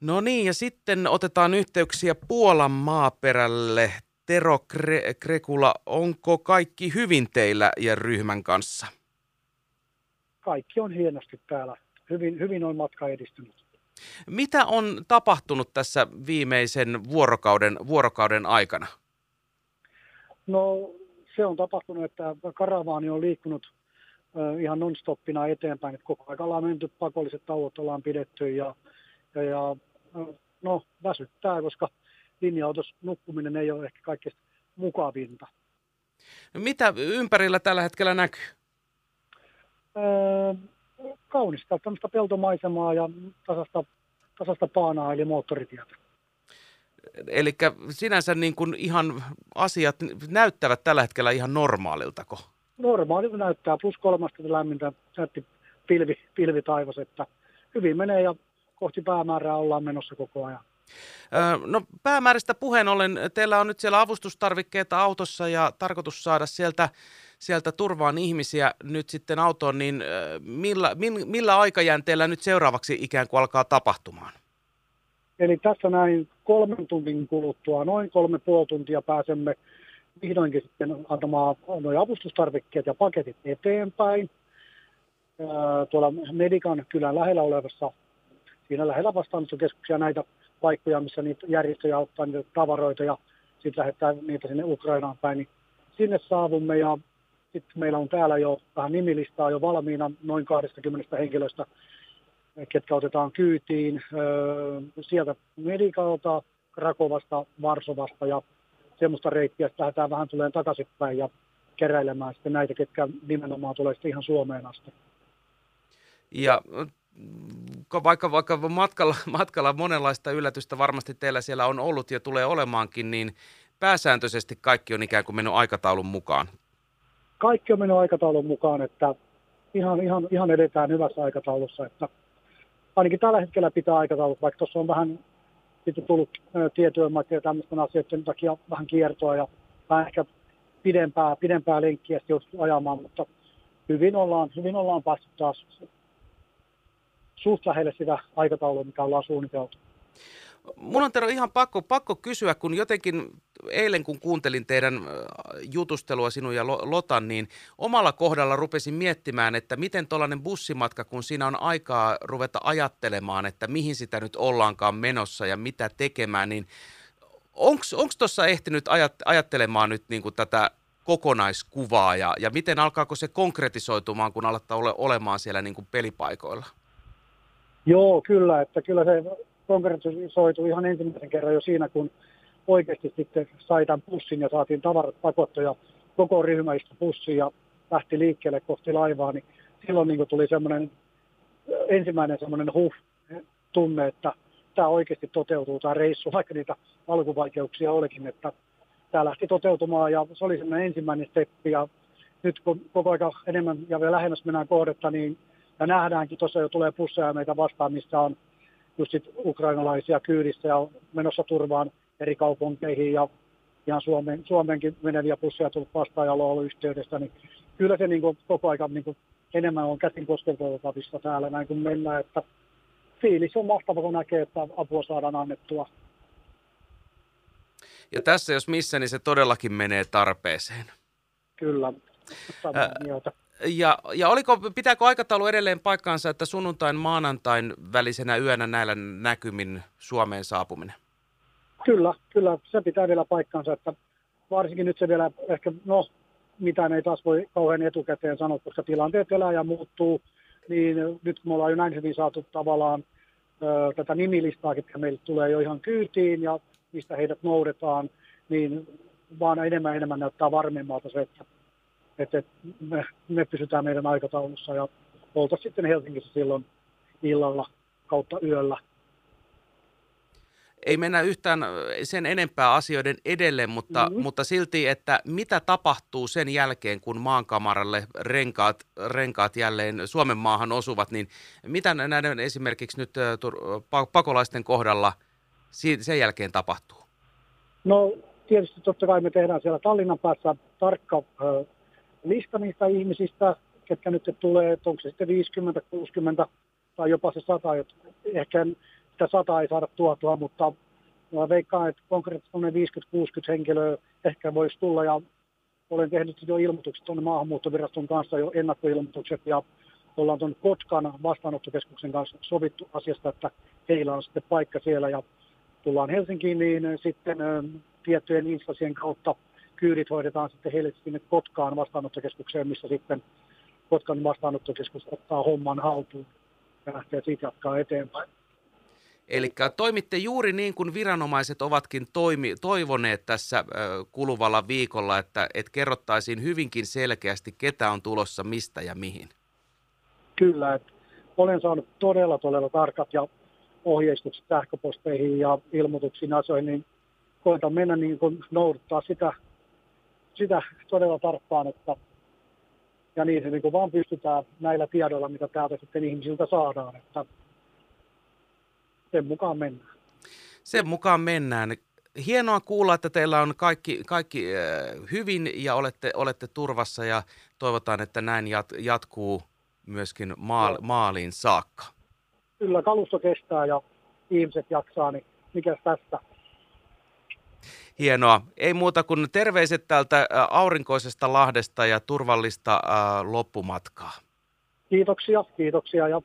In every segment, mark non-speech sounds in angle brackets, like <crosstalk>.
No niin, ja sitten otetaan yhteyksiä Puolan maaperälle. Tero Kre- Krekula, onko kaikki hyvin teillä ja ryhmän kanssa? Kaikki on hienosti täällä. Hyvin, hyvin on matka edistynyt. Mitä on tapahtunut tässä viimeisen vuorokauden, vuorokauden aikana? No se on tapahtunut, että karavaani on liikkunut ihan non-stoppina eteenpäin, että koko ajan ollaan menty, pakolliset tauot ollaan pidetty ja, ja, ja no väsyttää, koska linja-autossa nukkuminen ei ole ehkä kaikkein mukavinta. Mitä ympärillä tällä hetkellä näkyy? Öö, kaunista tämmöistä peltomaisemaa ja tasasta, tasasta paanaa eli moottoritietä. Eli sinänsä niin kuin ihan asiat näyttävät tällä hetkellä ihan normaaliltako? Normaalilta näyttää, plus kolmasta lämmintä näytti pilvi, pilvi taivas, että hyvin menee ja kohti päämäärää ollaan menossa koko ajan. No päämääristä puheen ollen, teillä on nyt siellä avustustarvikkeita autossa ja tarkoitus saada sieltä, sieltä turvaan ihmisiä nyt sitten autoon, niin millä, millä aikajänteellä nyt seuraavaksi ikään kuin alkaa tapahtumaan? Eli tässä näin kolmen tuntin kuluttua, noin kolme puoli tuntia pääsemme vihdoinkin sitten antamaan nuo avustustarvikkeet ja paketit eteenpäin. Tuolla Medikan kylän lähellä olevassa, siinä lähellä vastaanottokeskuksia näitä paikkoja, missä niitä järjestöjä auttaa niitä tavaroita ja sitten lähettää niitä sinne Ukrainaan päin, niin sinne saavumme ja sitten meillä on täällä jo vähän nimilistaa jo valmiina noin 20 henkilöstä, ketkä otetaan kyytiin sieltä Medikalta, Krakovasta, Varsovasta ja semmoista reittiä, että lähdetään vähän tulee takaisinpäin ja keräilemään sitten näitä, ketkä nimenomaan tulee sitten ihan Suomeen asti. Ja vaikka, vaikka matkalla, <laughs> matkalla monenlaista yllätystä varmasti teillä siellä on ollut ja tulee olemaankin, niin pääsääntöisesti kaikki on ikään kuin mennyt aikataulun mukaan. Kaikki on mennyt aikataulun mukaan, että ihan, ihan, ihan edetään hyvässä aikataulussa, että ainakin tällä hetkellä pitää aikataulut, vaikka tuossa on vähän sitten tullut tietyömmat ja tämmöisten asioiden takia vähän kiertoa ja vähän ehkä pidempää, pidempää lenkkiä sitten ajamaan, mutta hyvin ollaan, hyvin ollaan päässyt taas suht lähelle sitä aikataulua, mikä ollaan suunniteltu. Mun on Tero ihan pakko, pakko kysyä, kun jotenkin eilen kun kuuntelin teidän äh, jutustelua sinun ja Lotan, niin omalla kohdalla rupesin miettimään, että miten tuollainen bussimatka, kun siinä on aikaa ruveta ajattelemaan, että mihin sitä nyt ollaankaan menossa ja mitä tekemään, niin onko tuossa ehtinyt ajat, ajattelemaan nyt niin kuin tätä kokonaiskuvaa ja, ja miten alkaako se konkretisoitumaan, kun alattaa ole, olemaan siellä niin kuin pelipaikoilla? Joo, kyllä, että kyllä se konkretisoitu ihan ensimmäisen kerran jo siinä, kun oikeasti sitten sai tämän pussin ja saatiin tavarat pakotto ja koko ryhmä istui pussiin ja lähti liikkeelle kohti laivaa, niin silloin niin tuli semmoinen ensimmäinen semmoinen huh tunne, että tämä oikeasti toteutuu tämä reissu, vaikka niitä alkuvaikeuksia olikin, että tämä lähti toteutumaan ja se oli semmoinen ensimmäinen steppi ja nyt kun koko aika enemmän ja vielä lähemmäs mennään kohdetta, niin ja nähdäänkin, tuossa jo tulee pusseja meitä vastaan, missä on just sit ukrainalaisia kyydissä ja menossa turvaan eri kaupunkeihin ja ihan Suomen, Suomenkin meneviä pusseja tullut vastaan ja ollut yhteydessä, niin kyllä se niin kuin, koko ajan niin kuin, enemmän on käsin kosketeltavissa täällä näin kuin mennään, että fiilis on mahtava, kun näkee, että apua saadaan annettua. Ja tässä jos missä, niin se todellakin menee tarpeeseen. Kyllä, samaa mieltä. Ja, ja oliko, pitääkö aikataulu edelleen paikkaansa, että sunnuntain maanantain välisenä yönä näillä näkymin Suomeen saapuminen? Kyllä, kyllä, se pitää vielä paikkaansa, että varsinkin nyt se vielä ehkä, no mitä ei taas voi kauhean etukäteen sanoa, koska tilanteet elää ja muuttuu, niin nyt kun me ollaan jo näin hyvin saatu tavallaan ö, tätä nimilistaa, että meille tulee jo ihan kyytiin ja mistä heidät noudetaan, niin vaan enemmän enemmän näyttää varmemmalta se, että että me, me pysytään meidän aikataulussa ja oltaisiin sitten Helsingissä silloin illalla kautta yöllä. Ei mennä yhtään sen enempää asioiden edelle, mutta, mm-hmm. mutta silti, että mitä tapahtuu sen jälkeen, kun maankamaralle renkaat, renkaat jälleen Suomen maahan osuvat, niin mitä näiden esimerkiksi nyt pakolaisten kohdalla sen jälkeen tapahtuu? No tietysti totta kai me tehdään siellä Tallinnan päässä tarkka lista niistä ihmisistä, ketkä nyt tulee, että onko se sitten 50, 60 tai jopa se 100. Ehkä sitä sata ei saada tuotua, mutta mä veikkaan, että konkreettisesti 50-60 henkilöä ehkä voisi tulla ja olen tehnyt jo ilmoitukset tuonne maahanmuuttoviraston kanssa jo ennakkoilmoitukset ja ollaan tuon Kotkan vastaanottokeskuksen kanssa sovittu asiasta, että heillä on sitten paikka siellä ja tullaan Helsinkiin, niin sitten tiettyjen instansien kautta kyydit hoidetaan sitten heille sinne Kotkaan vastaanottokeskukseen, missä sitten Kotkan vastaanottokeskus ottaa homman haltuun ja lähtee siitä jatkaa eteenpäin. Eli toimitte juuri niin kuin viranomaiset ovatkin toimi, toivoneet tässä kuluvalla viikolla, että, että kerrottaisiin hyvinkin selkeästi, ketä on tulossa, mistä ja mihin. Kyllä, että olen saanut todella, todella tarkat ja ohjeistukset sähköposteihin ja ilmoituksiin asioihin, niin koitan mennä niin kuin noudattaa sitä, sitä todella tarkkaan, että ja niin se niin kuin vaan pystytään näillä tiedoilla, mitä täältä sitten ihmisiltä saadaan, että sen mukaan mennään. Sen mukaan mennään. Hienoa kuulla, että teillä on kaikki, kaikki hyvin ja olette, olette turvassa ja toivotaan, että näin jat, jatkuu myöskin maal, maaliin saakka. Kyllä kalusto kestää ja ihmiset jaksaa, niin mikä tästä? Hienoa. Ei muuta kuin terveiset täältä aurinkoisesta Lahdesta ja turvallista äh, loppumatkaa. Kiitoksia, kiitoksia ja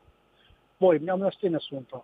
voimia myös sinne suuntaan.